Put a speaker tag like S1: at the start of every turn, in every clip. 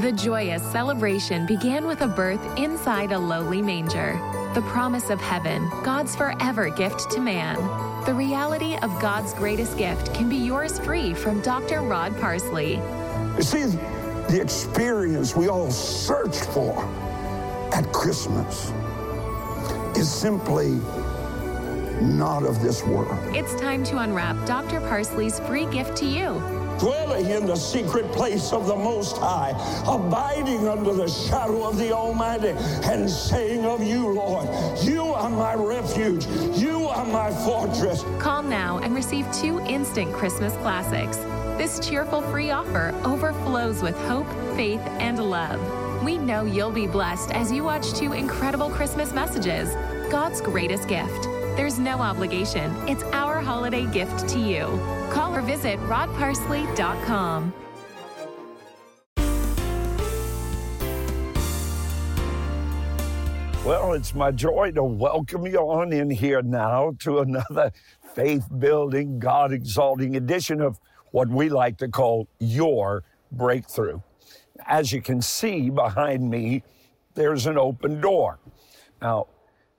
S1: The joyous celebration began with a birth inside a lowly manger. The promise of heaven, God's forever gift to man. The reality of God's greatest gift can be yours free from Dr. Rod Parsley.
S2: You see, the experience we all search for at Christmas is simply not of this world.
S1: It's time to unwrap Dr. Parsley's free gift to you.
S2: Dwelling in the secret place of the Most High, abiding under the shadow of the Almighty, and saying of you, Lord, you are my refuge, you are my fortress.
S1: Call now and receive two instant Christmas classics. This cheerful free offer overflows with hope, faith, and love. We know you'll be blessed as you watch two incredible Christmas messages God's greatest gift. There's no obligation, it's our holiday gift to you. Call or visit rodparsley.com.
S2: Well, it's my joy to welcome you on in here now to another faith building, God exalting edition of what we like to call Your Breakthrough. As you can see behind me, there's an open door. Now,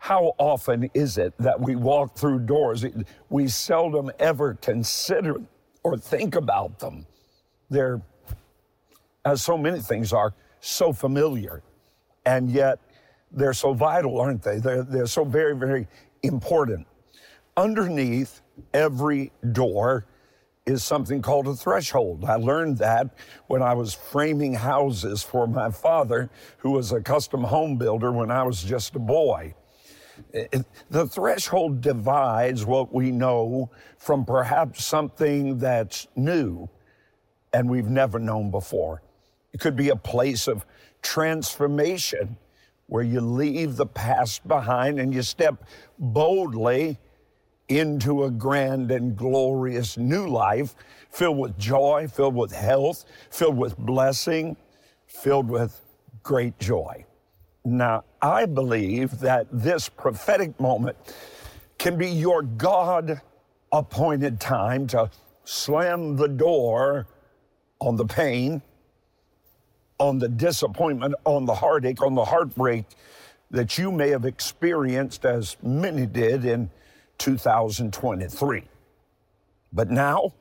S2: how often is it that we walk through doors? We seldom ever consider or think about them. They're, as so many things are, so familiar. And yet, they're so vital, aren't they? They're, they're so very, very important. Underneath every door is something called a threshold. I learned that when I was framing houses for my father, who was a custom home builder when I was just a boy. The threshold divides what we know from perhaps something that's new and we've never known before. It could be a place of transformation where you leave the past behind and you step boldly into a grand and glorious new life filled with joy, filled with health, filled with blessing, filled with great joy. Now, I believe that this prophetic moment can be your God appointed time to slam the door on the pain, on the disappointment, on the heartache, on the heartbreak that you may have experienced, as many did in 2023. But now,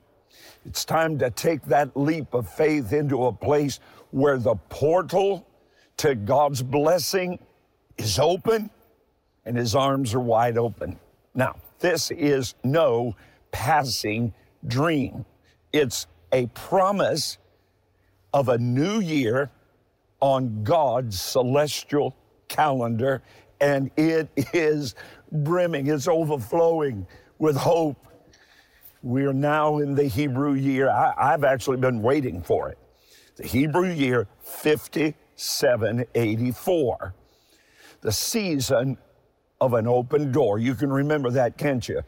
S2: it's time to take that leap of faith into a place where the portal to God's blessing is open and his arms are wide open. Now, this is no passing dream. It's a promise of a new year on God's celestial calendar, and it is brimming, it's overflowing with hope. We are now in the Hebrew year. I, have actually been waiting for it. The Hebrew year 5784, the season of an open door. You can remember that, can't you?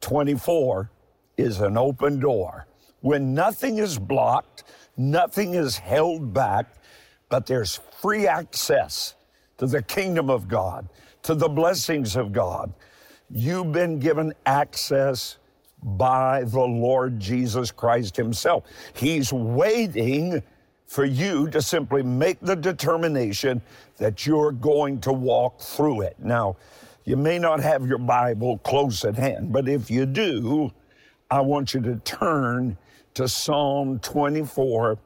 S2: 24 is an open door. When nothing is blocked, nothing is held back, but there's free access to the kingdom of God, to the blessings of God. You've been given access by the Lord Jesus Christ Himself. He's waiting for you to simply make the determination that you're going to walk through it. Now, you may not have your Bible close at hand, but if you do, I want you to turn to Psalm 24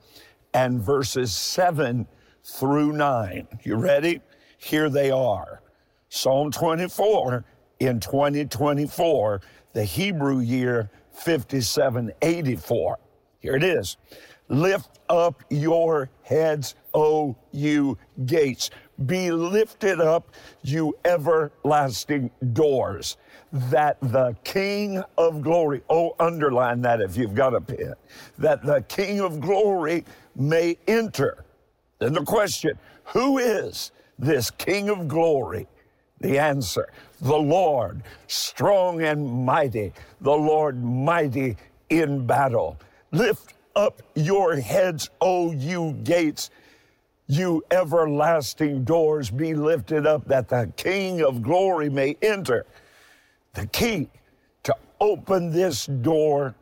S2: and verses 7 through 9. You ready? Here they are. Psalm 24 in 2024, the Hebrew year 5784. Here it is. Lift up your heads, O you gates. Be lifted up, you everlasting doors, that the King of glory, oh, underline that if you've got a pen, that the King of glory may enter. Then the question, who is this King of glory? The answer, the Lord, strong and mighty, the Lord mighty in battle. Lift up your heads, O you gates, you everlasting doors, be lifted up that the King of glory may enter. The key to open this door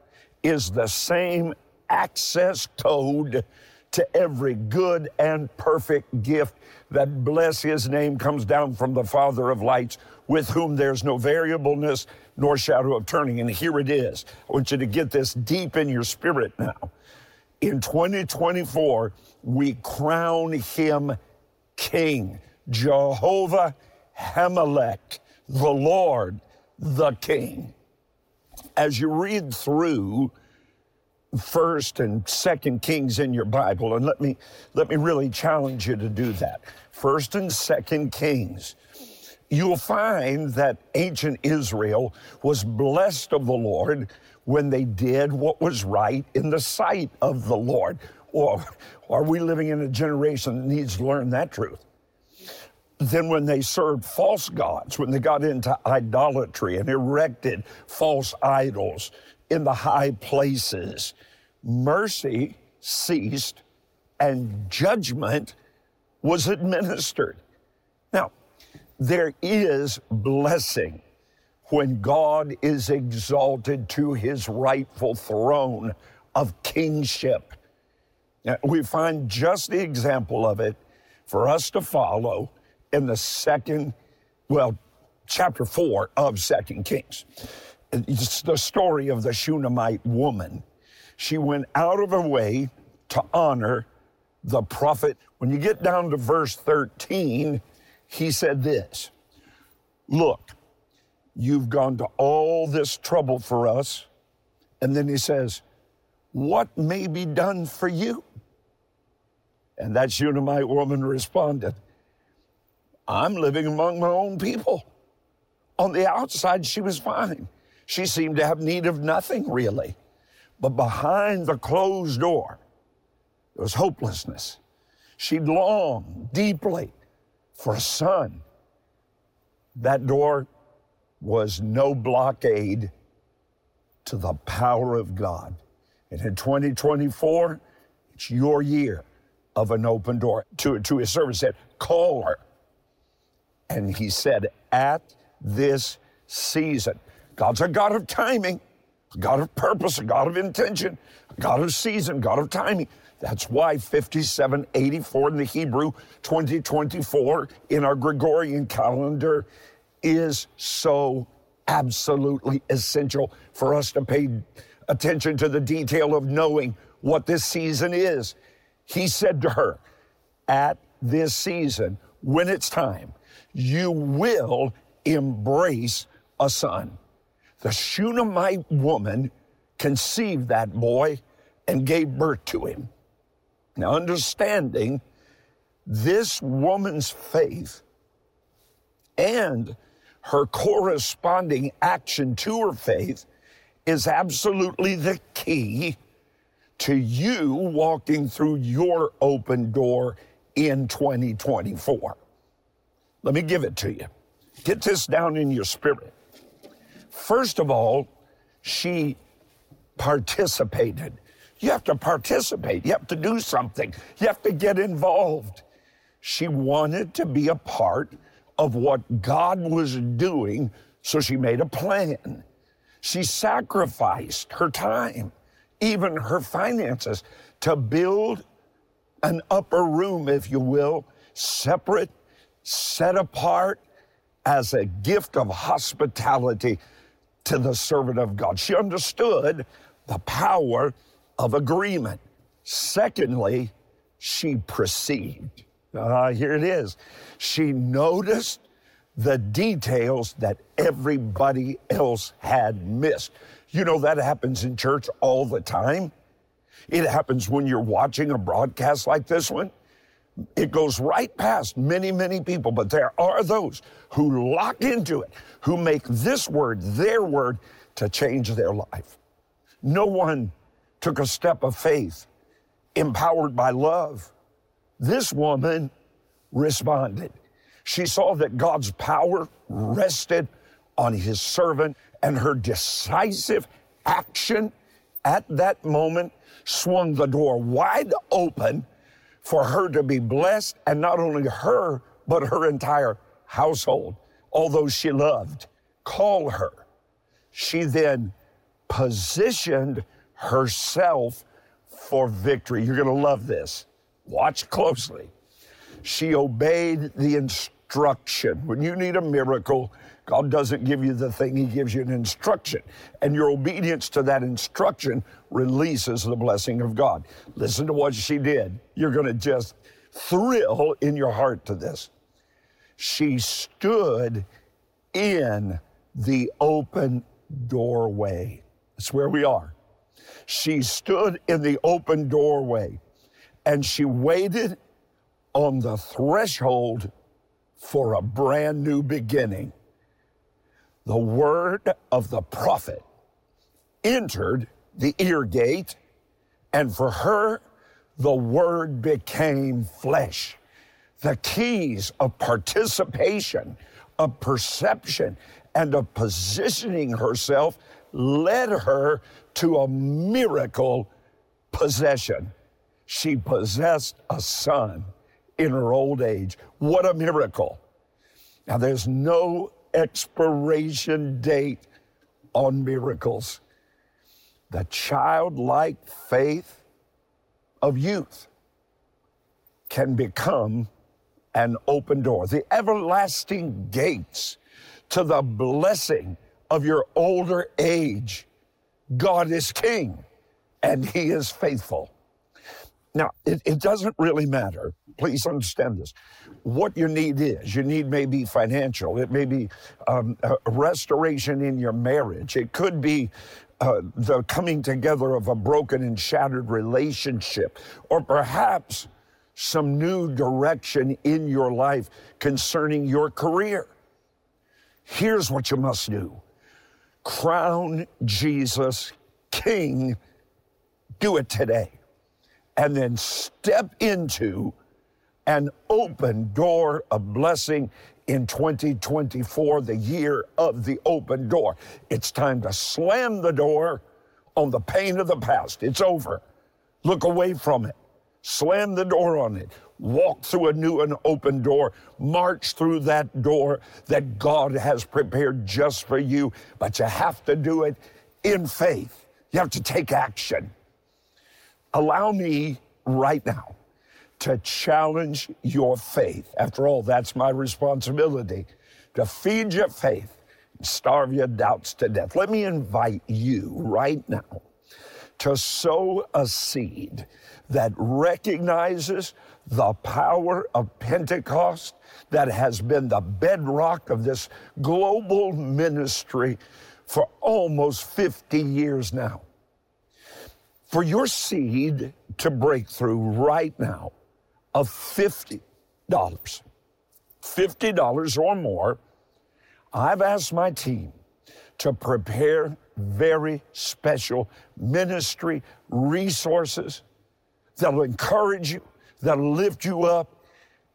S2: is the same access code to every good and perfect gift that bless his name comes down from the Father of lights, with whom there's no variableness nor shadow of turning. And here it is. I want you to get this deep in your spirit now. In 2024, we crown him king, Jehovah Hamelech, the Lord, the King. As you read through first and second kings in your bible and let me let me really challenge you to do that. First and second kings. You'll find that ancient israel was blessed of the lord when they did what was right in the sight of the lord. Or are we living in a generation that needs to learn that truth? Then when they served false gods when they got into idolatry and erected false idols in the high places. Mercy ceased and judgment was administered. Now, there is blessing when God is exalted to his rightful throne of kingship. Now, we find just the example of it for us to follow in the second, well, chapter four of Second Kings. It's the story of the Shunammite woman. She went out of her way to honor the prophet. When you get down to verse 13, he said this Look, you've gone to all this trouble for us. And then he says, What may be done for you? And that Shunammite woman responded, I'm living among my own people. On the outside, she was fine. She seemed to have need of nothing really. But behind the closed door, there was hopelessness. She'd longed deeply for a son. That door was no blockade to the power of God. And in 2024, it's your year of an open door. To, to his servant said, call her. And he said, at this season. God's a God of timing, a God of purpose, a God of intention, a God of season, God of timing. That's why 5784 in the Hebrew 2024 in our Gregorian calendar is so absolutely essential for us to pay attention to the detail of knowing what this season is. He said to her, At this season, when it's time, you will embrace a son. The Shunammite woman conceived that boy and gave birth to him. Now, understanding this woman's faith and her corresponding action to her faith is absolutely the key to you walking through your open door in 2024. Let me give it to you. Get this down in your spirit. First of all, she participated. You have to participate. You have to do something. You have to get involved. She wanted to be a part of what God was doing, so she made a plan. She sacrificed her time, even her finances, to build an upper room, if you will, separate, set apart as a gift of hospitality to the servant of God. She understood the power of agreement. Secondly, she perceived. Uh, here it is. She noticed the details that everybody else had missed. You know, that happens in church all the time. It happens when you're watching a broadcast like this one. It goes right past many, many people, but there are those who lock into it, who make this word their word to change their life. No one took a step of faith empowered by love. This woman responded. She saw that God's power rested on his servant, and her decisive action at that moment swung the door wide open for her to be blessed, and not only her, but her entire household, all those she loved. Call her. She then positioned herself for victory. You're going to love this. Watch closely. She obeyed the instruction. When you need a miracle, God doesn't give you the thing, He gives you an instruction. And your obedience to that instruction releases the blessing of God. Listen to what she did. You're going to just thrill in your heart to this. She stood in the open doorway. That's where we are. She stood in the open doorway and she waited on the threshold for a brand new beginning. The word of the prophet entered the ear gate, and for her, the word became flesh. The keys of participation, of perception, and of positioning herself led her to a miracle possession. She possessed a son in her old age. What a miracle. Now, there's no expiration date on miracles. The childlike faith of youth can become an open door. The everlasting gates to the blessing of your older age. God is king and he is faithful. Now, it, it, doesn't really matter. Please understand this. What your need is, your need may be financial, it may be um, a restoration in your marriage, it could be uh, the coming together of a broken and shattered relationship, or perhaps some new direction in your life concerning your career. Here's what you must do crown Jesus King. Do it today. And then step into an open door of blessing in 2024, the year of the open door. It's time to slam the door on the pain of the past. It's over. Look away from it. Slam the door on it walk through a new and open door, march through that door that God has prepared just for you. But you have to do it in faith. You have to take action. Allow me right now to challenge your faith. After all, that's my responsibility to feed your faith and starve your doubts to death. Let me invite you right now to sow a seed that recognizes the power of Pentecost that has been the bedrock of this global ministry for almost 50 years now. For your seed to break through right now of $50, $50 or more, I've asked my team to prepare very special ministry resources that'll encourage you, that'll lift you up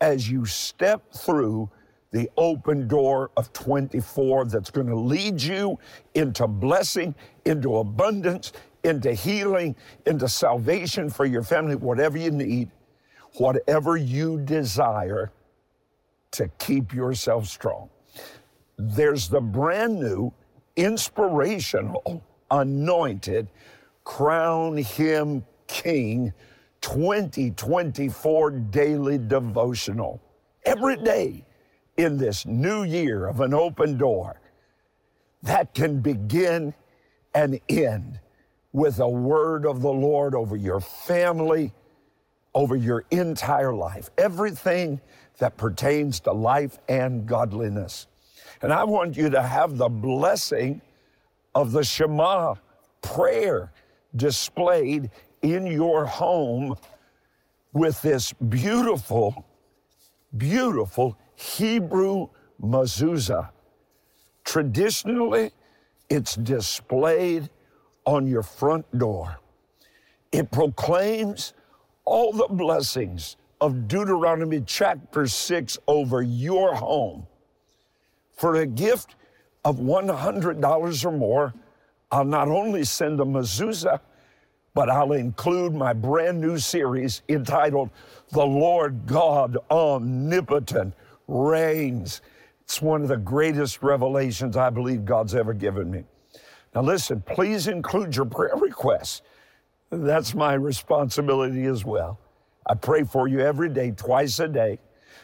S2: as you step through the open door of 24 that's going to lead you into blessing, into abundance, into healing, into salvation for your family, whatever you need, whatever you desire to keep yourself strong. There's the brand new, inspirational, anointed, crown him king 2024 daily devotional. Every day in this new year of an open door that can begin and end with a word of the Lord over your family, over your entire life, everything that pertains to life and godliness. And I want you to have the blessing of the Shema prayer displayed in your home with this beautiful, beautiful Hebrew mezuzah. Traditionally, it's displayed on your front door. It proclaims all the blessings of Deuteronomy chapter 6 over your home. For a gift of $100 or more, I'll not only send a mezuzah, but I'll include my brand new series entitled The Lord God Omnipotent Reigns. It's one of the greatest revelations I believe God's ever given me. Now, listen, please include your prayer requests. That's my responsibility as well. I pray for you every day, twice a day.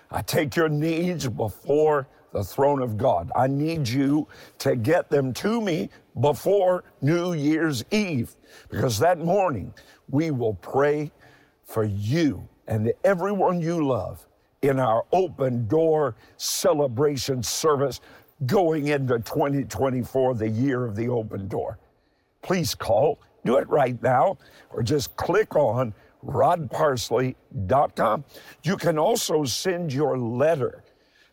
S2: I take your needs before the throne of God. I need you to get them to me before New Year's Eve, because that morning we will pray for you and everyone you love in our open door celebration service going into 2024, the year of the open door. Please call, do it right now, or just click on rodparsley.com. You can also send your letter.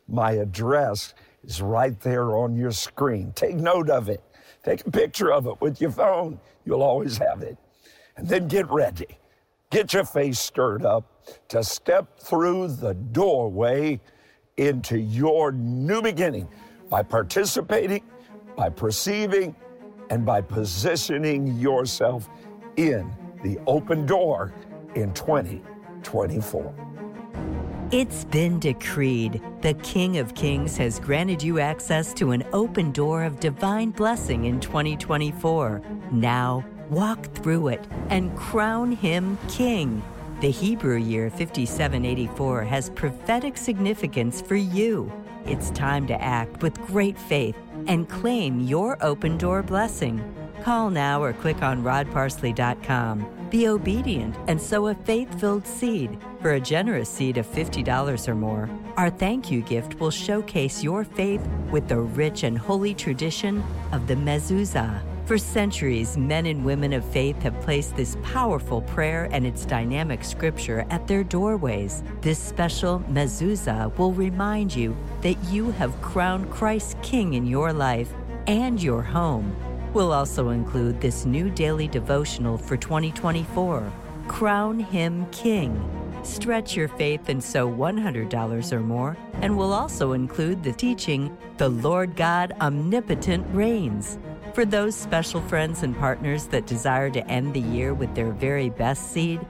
S2: My address is right there on your screen. Take note of it. Take a picture of it with your phone. You'll always have it. And then get ready. Get your face stirred up to step through the doorway into your new beginning by participating, by perceiving, and by positioning yourself in the open door in 2024.
S3: It's been decreed. The King of Kings has granted you access to an open door of divine blessing in 2024. Now, walk through it and crown him King. The Hebrew year 5784 has prophetic significance for you. It's time to act with great faith and claim your open door blessing. Call now or click on rodparsley.com. Be obedient and sow a faith filled seed. For a generous seed of $50 or more, our thank you gift will showcase your faith with the rich and holy tradition of the mezuzah. For centuries, men and women of faith have placed this powerful prayer and its dynamic scripture at their doorways. This special mezuzah will remind you that you have crowned Christ King in your life and your home. We'll also include this new daily devotional for 2024 Crown Him King. Stretch your faith and sow $100 or more, and we'll also include the teaching The Lord God Omnipotent Reigns. For those special friends and partners that desire to end the year with their very best seed,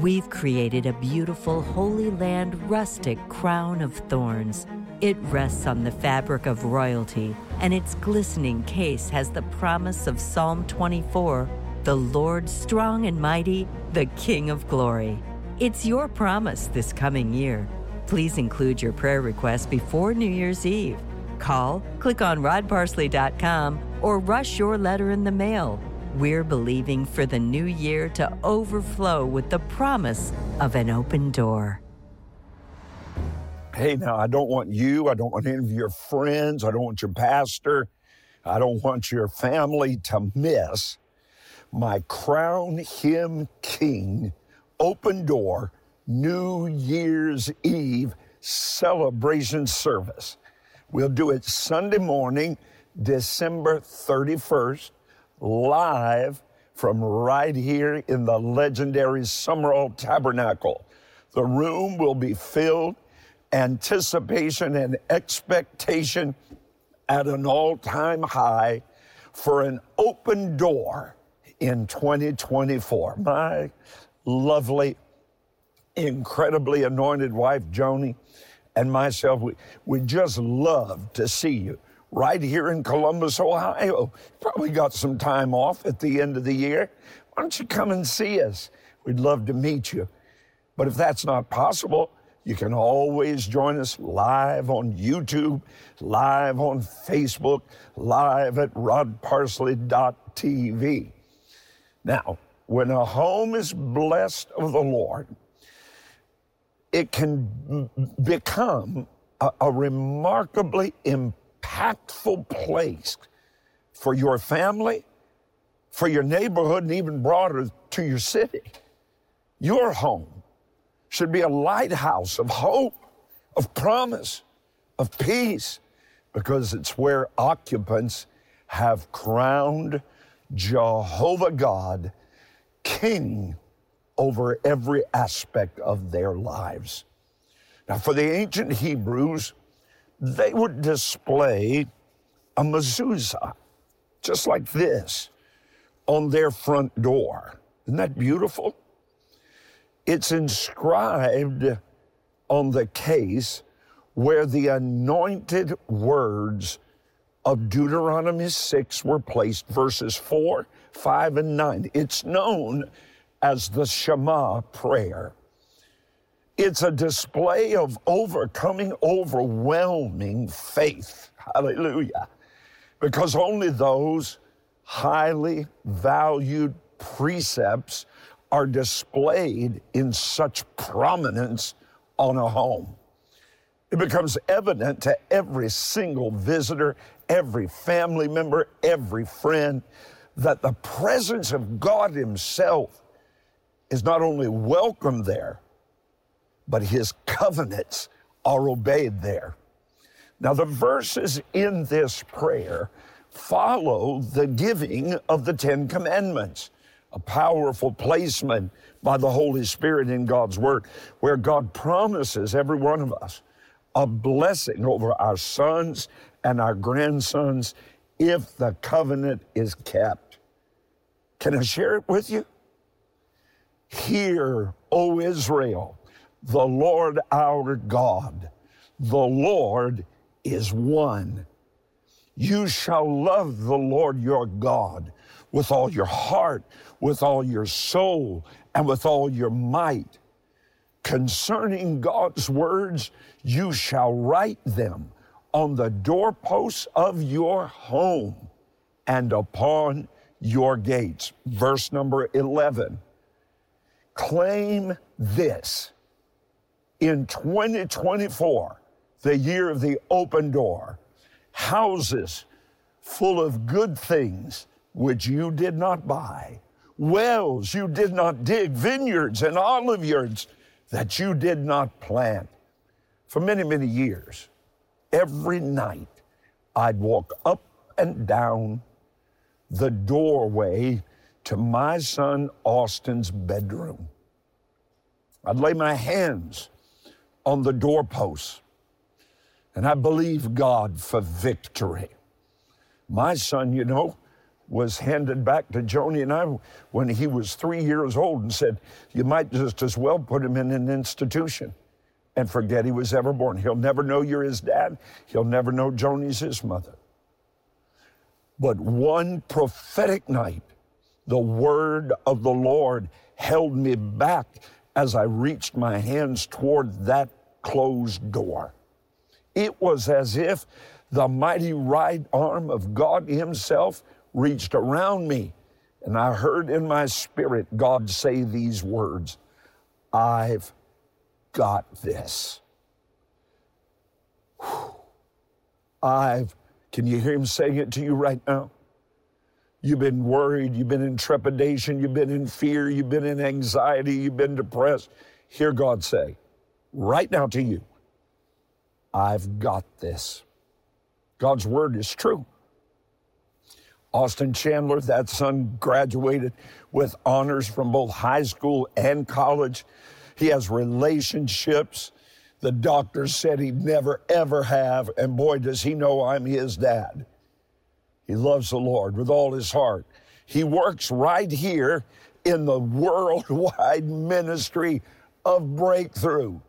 S3: we've created a beautiful Holy Land rustic crown of thorns. It rests on the fabric of royalty, and its glistening case has the promise of Psalm 24 the Lord strong and mighty, the King of glory. It's your promise this coming year. Please include your prayer request before New Year's Eve. Call, click on rodparsley.com, or rush your letter in the mail. We're believing for the new year to overflow with the promise of an open door.
S2: Hey, now, I don't want you, I don't want any of your friends, I don't want your pastor, I don't want your family to miss my Crown Him King open door New Year's Eve celebration service. We'll do it Sunday morning, December 31st, live from right here in the legendary Summerall Tabernacle. The room will be filled, anticipation and expectation at an all time high for an open door in 2024. My lovely, incredibly anointed wife, Joni, and myself, we, we just love to see you right here in Columbus, Ohio. Probably got some time off at the end of the year. Why don't you come and see us? We'd love to meet you. But if that's not possible, you can always join us live on YouTube, live on Facebook, live at rodparsley.tv. Now, when a home is blessed of the Lord, it can become a, a remarkably impactful place for your family, for your neighborhood, and even broader to your city. Your home should be a lighthouse of hope, of promise, of peace, because it's where occupants have crowned Jehovah God King over every aspect of their lives. Now, for the ancient Hebrews, they would display a mezuzah, just like this, on their front door. Isn't that beautiful? It's inscribed on the case where the anointed words of Deuteronomy 6 were placed, verses 4, 5, and 9. It's known as the Shema prayer. It's a display of overcoming, overwhelming faith. Hallelujah. Because only those highly valued precepts are displayed in such prominence on a home. It becomes evident to every single visitor, every family member, every friend that the presence of God Himself is not only welcome there, but His covenants are obeyed there. Now, the verses in this prayer follow the giving of the Ten Commandments, a powerful placement by the Holy Spirit in God's Word, where God promises every one of us a blessing over our sons and our grandsons if the covenant is kept. Can I share it with you? Hear, O Israel, the Lord our God, the Lord is one. You shall love the Lord your God with all your heart, with all your soul, and with all your might. Concerning God's words, you shall write them on the doorposts of your home and upon your gates. Verse number 11. Claim this in 2024, the year of the open door, houses full of good things which you did not buy, wells you did not dig, vineyards and olive yards that you did not plant. For many, many years, every night I'd walk up and down the doorway to my son Austin's bedroom. I'd lay my hands on the doorposts and I believe God for victory. My son, you know, was handed back to Joni and I when he was three years old and said, You might just as well put him in an institution and forget he was ever born. He'll never know you're his dad, he'll never know Joni's his mother. But one prophetic night, the word of the Lord held me back as I reached my hands toward that closed door. It was as if the mighty right arm of God Himself reached around me, and I heard in my spirit God say these words I've got this. I've, can you hear Him saying it to you right now? You've been worried, you've been in trepidation, you've been in fear, you've been in anxiety, you've been depressed. Hear God say, right now to you, I've got this. God's word is true. Austin Chandler, that son graduated with honors from both high school and college. He has relationships the doctor said he'd never ever have, and boy, does he know I'm his dad. He loves the Lord with all his heart. He works right here in the worldwide ministry of breakthrough.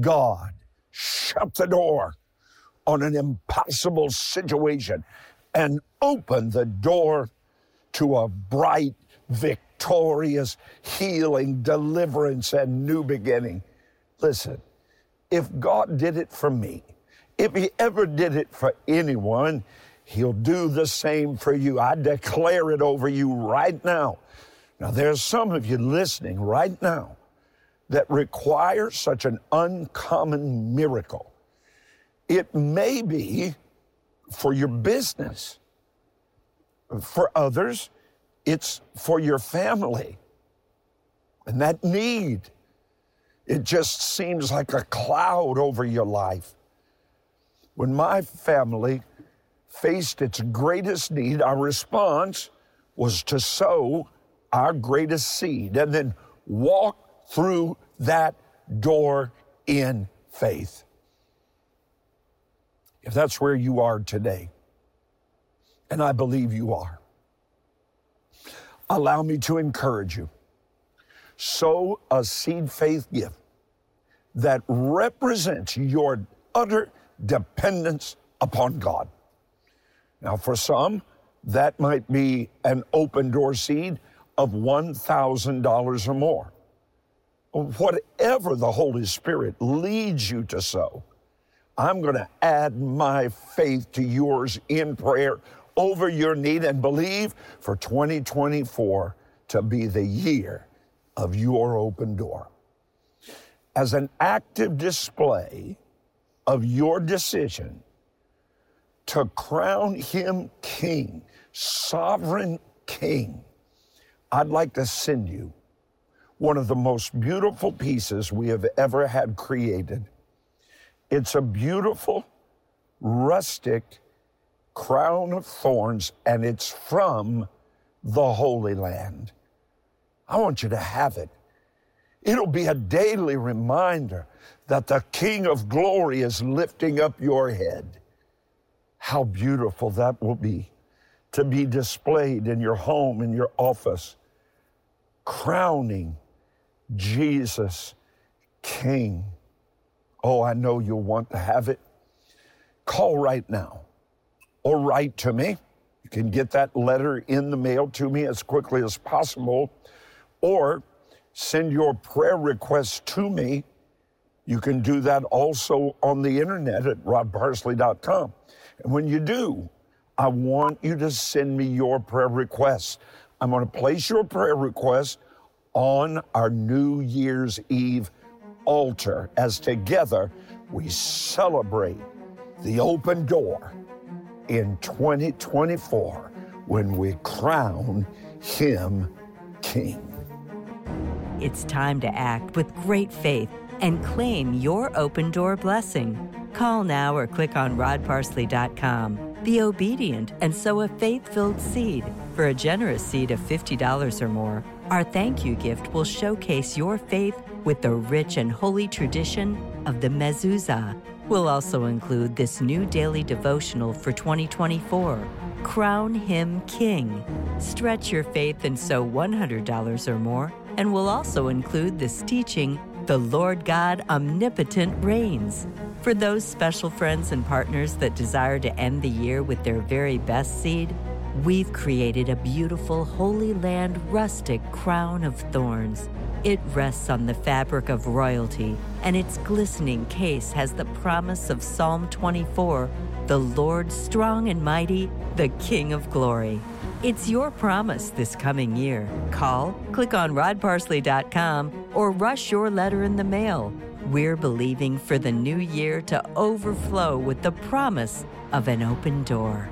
S2: God shut the door on an impossible situation and open the door to a bright, victorious healing, deliverance, and new beginning. Listen, if God did it for me, if He ever did it for anyone, He'll do the same for you. I declare it over you right now. Now, there's some of you listening right now that require such an uncommon miracle. It may be for your business. For others, it's for your family. And that need, it just seems like a cloud over your life. When my family faced its greatest need, our response was to sow our greatest seed and then walk through that door in faith. If that's where you are today, and I believe you are, allow me to encourage you. Sow a seed faith gift that represents your utter dependence upon God. Now, for some, that might be an open door seed of $1,000 or more. Whatever the Holy Spirit leads you to sow, I'm going to add my faith to yours in prayer over your need and believe for 2024 to be the year of your open door. As an active display of your decision to crown him king, sovereign king, I'd like to send you one of the most beautiful pieces we have ever had created. It's a beautiful, rustic crown of thorns, and it's from the Holy Land. I want you to have it. It'll be a daily reminder that the King of glory is lifting up your head. How beautiful that will be to be displayed in your home, in your office, crowning Jesus King. Oh, I know you'll want to have it. Call right now or write to me. You can get that letter in the mail to me as quickly as possible, or send your prayer requests to me. You can do that also on the internet at rodparsley.com. And when you do, I want you to send me your prayer requests. I'm going to place your prayer request on our New Year's Eve altar as together we celebrate the open door in 2024 when we crown him king.
S3: It's time to act with great faith and claim your open door blessing. Call now or click on rodparsley.com. Be obedient and sow a faith filled seed. For a generous seed of $50 or more, our thank you gift will showcase your faith with the rich and holy tradition of the mezuzah We'll also include this new daily devotional for 2024 Crown Him King. Stretch your faith and sow $100 or more, and we'll also include this teaching The Lord God Omnipotent Reigns. For those special friends and partners that desire to end the year with their very best seed, we've created a beautiful Holy Land rustic crown of thorns. It rests on the fabric of royalty, and its glistening case has the promise of Psalm 24 the Lord strong and mighty, the King of glory. It's your promise this coming year. Call, click on rodparsley.com, or rush your letter in the mail. We're believing for the new year to overflow with the promise of an open door.